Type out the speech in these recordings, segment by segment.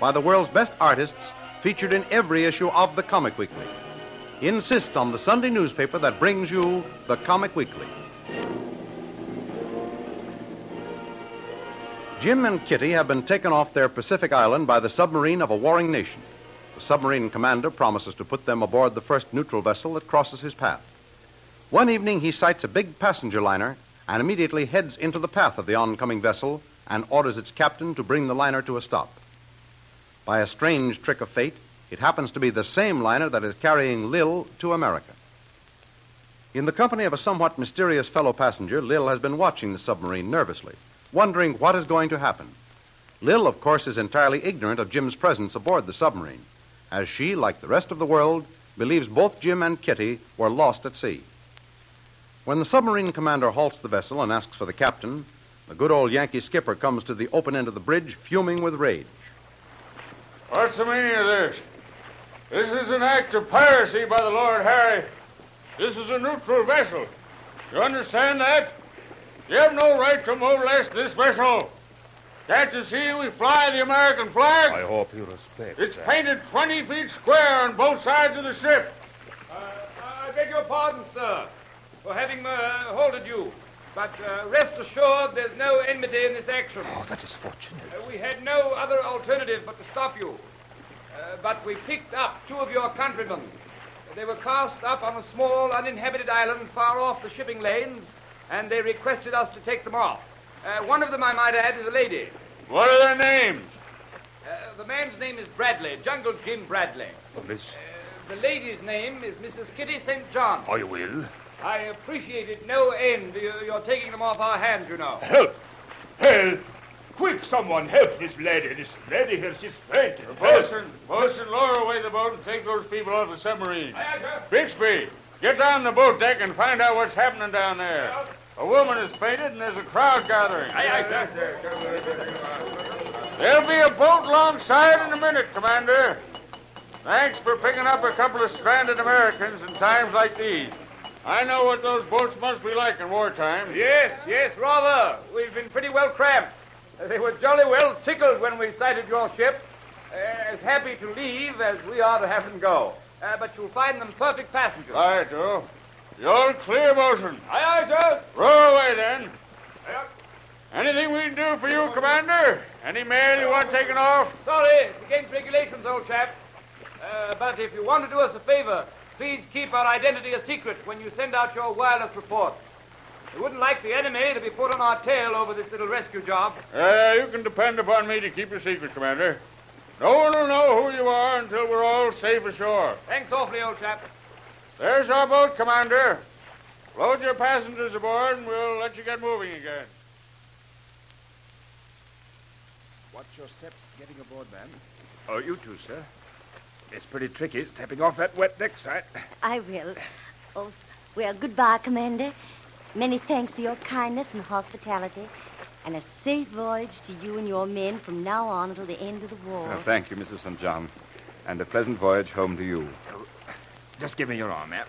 by the world's best artists featured in every issue of the Comic Weekly. Insist on the Sunday newspaper that brings you the Comic Weekly. Jim and Kitty have been taken off their Pacific island by the submarine of a warring nation. The submarine commander promises to put them aboard the first neutral vessel that crosses his path. One evening, he sights a big passenger liner and immediately heads into the path of the oncoming vessel and orders its captain to bring the liner to a stop. By a strange trick of fate, it happens to be the same liner that is carrying Lil to America. In the company of a somewhat mysterious fellow passenger, Lil has been watching the submarine nervously, wondering what is going to happen. Lil, of course, is entirely ignorant of Jim's presence aboard the submarine, as she, like the rest of the world, believes both Jim and Kitty were lost at sea. When the submarine commander halts the vessel and asks for the captain, the good old Yankee skipper comes to the open end of the bridge, fuming with rage. What's the meaning of this? This is an act of piracy by the Lord Harry. This is a neutral vessel. You understand that? You have no right to molest this vessel. Can't you see we fly the American flag? I hope you respect. It's that. painted 20 feet square on both sides of the ship. Uh, I beg your pardon, sir, for having uh, holded you. But uh, rest assured, there's no enmity in this action. Oh, that is fortunate. Uh, we had no other alternative but to stop you. Uh, but we picked up two of your countrymen. They were cast up on a small, uninhabited island far off the shipping lanes, and they requested us to take them off. Uh, one of them, I might add, is a lady. What are their names? Uh, the man's name is Bradley, Jungle Jim Bradley. Oh, Miss, Uh, the lady's name is Mrs. Kitty St. John. I will. I appreciate it no end. You- You're taking them off our hands, you know. Help! Help! Quick, someone help this lady. This lady here, she's fainting. Help. Bosun, Bosun, lower away the boat and take those people off the submarine. Bixby, get down the boat deck and find out what's happening down there. A woman has fainted and there's a crowd gathering. Aye, aye, sir. There'll be a boat alongside in a minute, Commander. Thanks for picking up a couple of stranded Americans in times like these. I know what those boats must be like in wartime. Yes, yes, rather. We've been pretty well cramped. They were jolly well tickled when we sighted your ship. Uh, as happy to leave as we are to have them go. Uh, but you'll find them perfect passengers. Right, Joe. You're clear, Bosun. Aye, aye, sir. Row away then. Yep. Anything we can do for you, Commander? Any mail you want taken off? Sorry, it's against regulations, old chap. Uh, but if you want to do us a favor, please keep our identity a secret when you send out your wireless reports. We wouldn't like the enemy to be put on our tail over this little rescue job. Uh, you can depend upon me to keep your secret, Commander. No one will know who you are until we're all safe ashore. Thanks awfully, old chap. There's our boat, Commander. Load your passengers aboard and we'll let you get moving again. Watch your step getting aboard, man. Oh, you too, sir. It's pretty tricky stepping off that wet deck side. I will. Oh, well, goodbye, Commander. Many thanks for your kindness and hospitality. And a safe voyage to you and your men from now on until the end of the war. Uh, thank you, Mrs. St. John. And a pleasant voyage home to you. Just give me your arm, ma'am.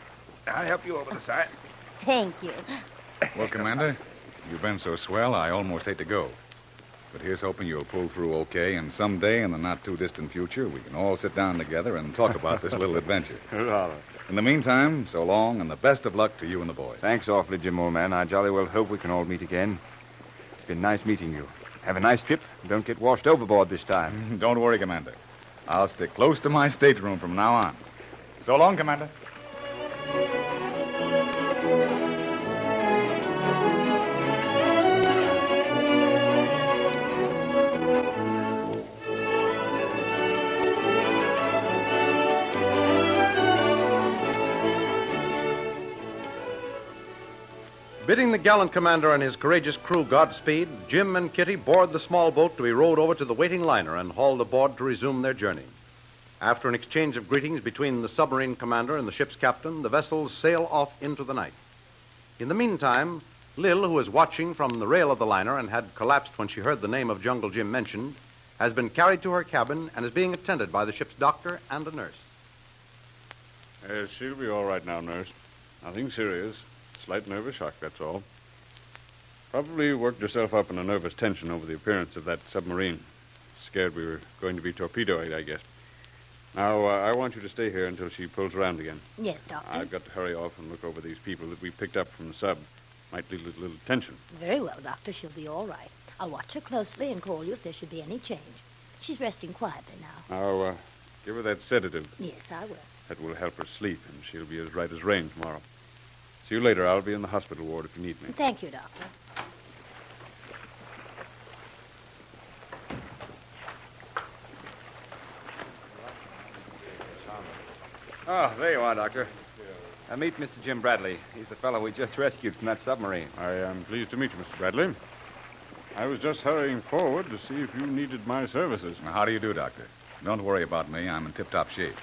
I'll help you over the side. Thank you. Well, Commander, you've been so swell, I almost hate to go. But here's hoping you'll pull through okay, and someday in the not too distant future, we can all sit down together and talk about this little adventure. In the meantime, so long, and the best of luck to you and the boys. Thanks awfully, Jim, old man. I jolly well hope we can all meet again. It's been nice meeting you. Have a nice trip. Don't get washed overboard this time. Don't worry, Commander. I'll stick close to my stateroom from now on. So long, Commander. Bidding the gallant commander and his courageous crew Godspeed, Jim and Kitty board the small boat to be rowed over to the waiting liner and hauled aboard to resume their journey. After an exchange of greetings between the submarine commander and the ship's captain, the vessels sail off into the night. In the meantime, Lil, who was watching from the rail of the liner and had collapsed when she heard the name of Jungle Jim mentioned, has been carried to her cabin and is being attended by the ship's doctor and a nurse. Yes, she'll be all right now, nurse. Nothing serious. Slight nervous shock, that's all. Probably worked herself up in a nervous tension over the appearance of that submarine. Scared we were going to be torpedoed, I guess. Now, uh, I want you to stay here until she pulls around again. Yes, Doctor. I've got to hurry off and look over these people that we picked up from the sub. Might lead a little tension. Very well, Doctor. She'll be all right. I'll watch her closely and call you if there should be any change. She's resting quietly now. Now, uh, give her that sedative. Yes, I will. That will help her sleep, and she'll be as right as rain tomorrow. See you later. I'll be in the hospital ward if you need me. Thank you, Doctor. Oh, there you are, Doctor. Uh, meet Mr. Jim Bradley. He's the fellow we just rescued from that submarine. I am pleased to meet you, Mr. Bradley. I was just hurrying forward to see if you needed my services. Now, how do you do, Doctor? Don't worry about me. I'm in tip top shape.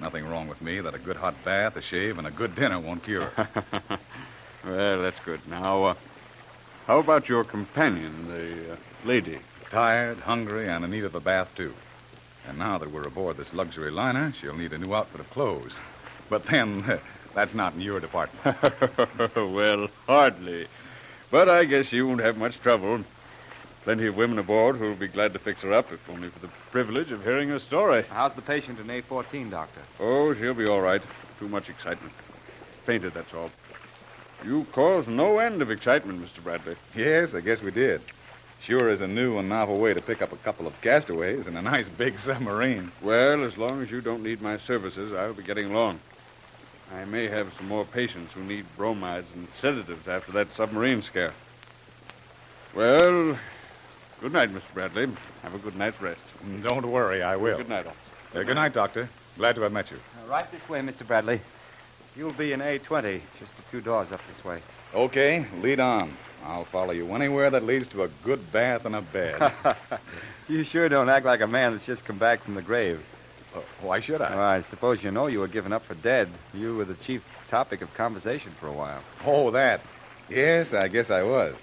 Nothing wrong with me that a good hot bath, a shave, and a good dinner won't cure. well, that's good. Now, uh, how about your companion, the uh, lady? Tired, hungry, and in need of a bath, too. And now that we're aboard this luxury liner, she'll need a new outfit of clothes. But then, that's not in your department. well, hardly. But I guess you won't have much trouble. Plenty of women aboard who'll be glad to fix her up, if only for the privilege of hearing her story. How's the patient in A14, Doctor? Oh, she'll be all right. Too much excitement. Fainted, that's all. You caused no end of excitement, Mr. Bradley. yes, I guess we did. Sure is a new and novel way to pick up a couple of castaways in a nice big submarine. Well, as long as you don't need my services, I'll be getting along. I may have some more patients who need bromides and sedatives after that submarine scare. Well, good night, Mr. Bradley. Have a good night's rest. Don't worry, I will. Good night, officer. Uh, good night, Doctor. Glad to have met you. Uh, right this way, Mr. Bradley. You'll be in A20, just a few doors up this way. Okay, lead on. I'll follow you anywhere that leads to a good bath and a bed. you sure don't act like a man that's just come back from the grave. Uh, why should I? Well, I suppose you know you were given up for dead. You were the chief topic of conversation for a while. Oh, that. Yes, I guess I was.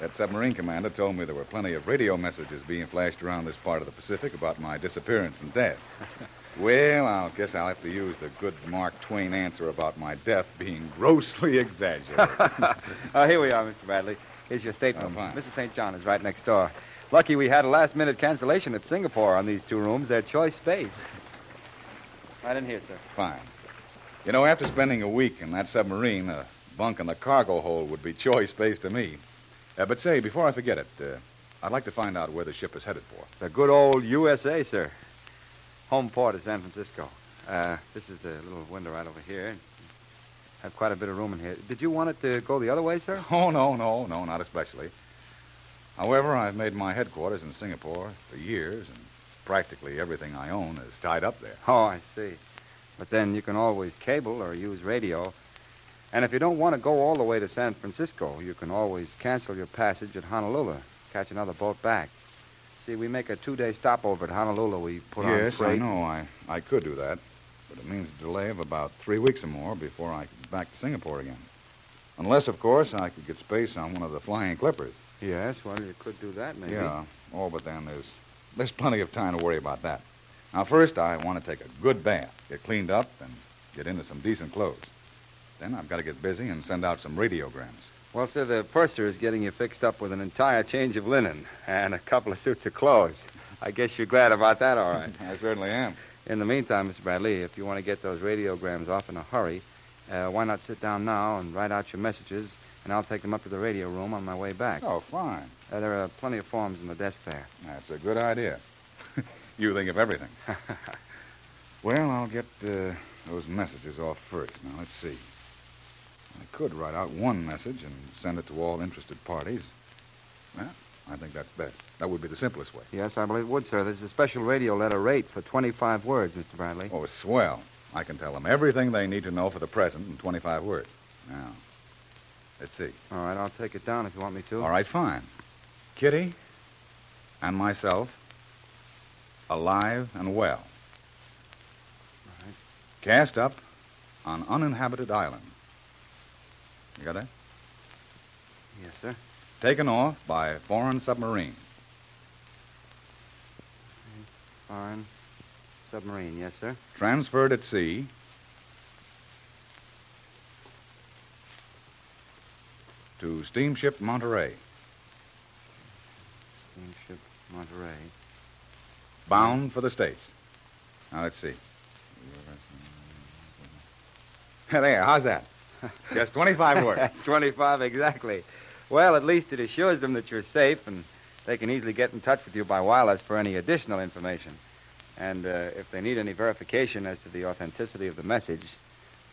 That submarine commander told me there were plenty of radio messages being flashed around this part of the Pacific about my disappearance and death. well, I guess I'll have to use the good Mark Twain answer about my death being grossly exaggerated. oh, here we are, Mr. Bradley. Here's your statement. Oh. Mrs. St. John is right next door. Lucky we had a last minute cancellation at Singapore on these two rooms. They're choice space. Right in here, sir. Fine. You know, after spending a week in that submarine, a bunk in the cargo hold would be choice space to me. Uh, but say, before I forget it, uh, I'd like to find out where the ship is headed for. The good old USA, sir. Home port is San Francisco. Uh, this is the little window right over here. Have quite a bit of room in here. Did you want it to go the other way, sir? Oh, no, no, no, not especially. However, I've made my headquarters in Singapore for years, and practically everything I own is tied up there. Oh, I see. But then you can always cable or use radio. And if you don't want to go all the way to San Francisco, you can always cancel your passage at Honolulu, catch another boat back. See, we make a two-day stopover at Honolulu. We put on yes, I know. I, I could do that. But it means a delay of about three weeks or more before I could be back to Singapore again. Unless, of course, I could get space on one of the flying clippers. Yes, well, you could do that, maybe. Yeah. Oh, but then there's there's plenty of time to worry about that. Now, first, I want to take a good bath, get cleaned up, and get into some decent clothes. Then I've got to get busy and send out some radiograms. Well, sir, the purser is getting you fixed up with an entire change of linen and a couple of suits of clothes. I guess you're glad about that, all right. I certainly am. In the meantime, Mr. Bradley, if you want to get those radiograms off in a hurry, uh, why not sit down now and write out your messages, and I'll take them up to the radio room on my way back. Oh, fine. Uh, there are plenty of forms in the desk there. That's a good idea. you think of everything. well, I'll get uh, those messages off first. Now, let's see. I could write out one message and send it to all interested parties. Well, I think that's best. That would be the simplest way. Yes, I believe it would, sir. There's a special radio letter rate for 25 words, Mr. Bradley. Oh, swell. I can tell them everything they need to know for the present in 25 words. Now, let's see. All right, I'll take it down if you want me to. All right, fine. Kitty and myself, alive and well. All right. Cast up on uninhabited island. You got that? Yes, sir. Taken off by foreign submarine. Foreign submarine, yes, sir. Transferred at sea. To steamship Monterey. Steamship Monterey. Bound for the States. Now, let's see. There, how's that? Just 25 words. That's 25 exactly. Well, at least it assures them that you're safe and they can easily get in touch with you by wireless for any additional information. And uh, if they need any verification as to the authenticity of the message,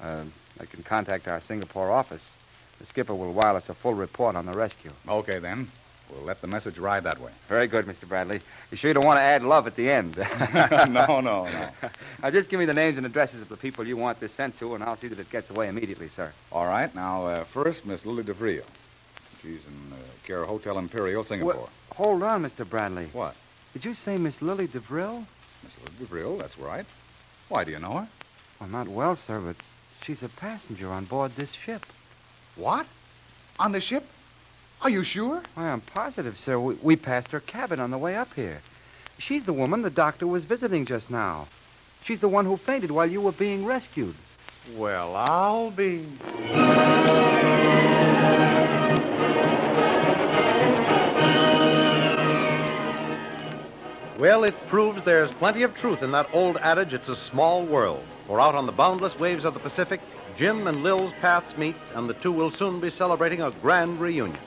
uh, they can contact our Singapore office. The skipper will wireless a full report on the rescue. Okay, then. We'll let the message ride that way. Very good, Mr. Bradley. You sure you don't want to add love at the end? no, no, no. Now, just give me the names and addresses of the people you want this sent to, and I'll see that it gets away immediately, sir. All right. Now, uh, first, Miss Lily DeVrille. She's in uh, care of Hotel Imperial, Singapore. Hold on, Mr. Bradley. What? Did you say Miss Lily DeVrille? Miss Lily DeVrille, that's right. Why, do you know her? Well, not well, sir, but she's a passenger on board this ship. What? On the ship? Are you sure? Why, I'm positive, sir. We, we passed her cabin on the way up here. She's the woman the doctor was visiting just now. She's the one who fainted while you were being rescued. Well, I'll be. Well, it proves there's plenty of truth in that old adage, it's a small world. For out on the boundless waves of the Pacific, Jim and Lil's paths meet, and the two will soon be celebrating a grand reunion.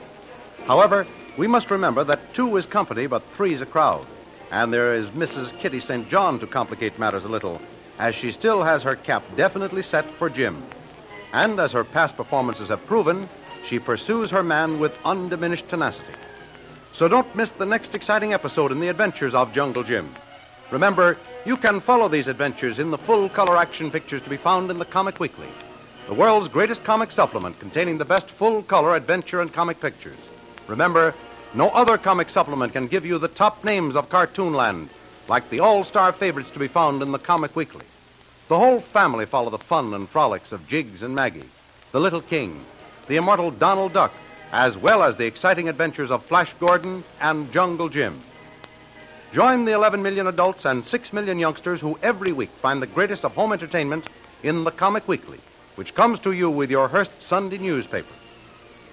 However, we must remember that two is company, but three's a crowd. And there is Mrs. Kitty St. John to complicate matters a little, as she still has her cap definitely set for Jim. And as her past performances have proven, she pursues her man with undiminished tenacity. So don't miss the next exciting episode in the adventures of Jungle Jim. Remember, you can follow these adventures in the full color action pictures to be found in the Comic Weekly, the world's greatest comic supplement containing the best full color adventure and comic pictures. Remember, no other comic supplement can give you the top names of Cartoonland, like the all star favorites to be found in the Comic Weekly. The whole family follow the fun and frolics of Jiggs and Maggie, the Little King, the immortal Donald Duck, as well as the exciting adventures of Flash Gordon and Jungle Jim. Join the 11 million adults and 6 million youngsters who every week find the greatest of home entertainment in the Comic Weekly, which comes to you with your Hearst Sunday newspaper.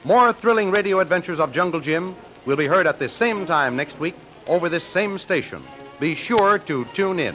More thrilling radio adventures of Jungle Jim will be heard at this same time next week over this same station. Be sure to tune in.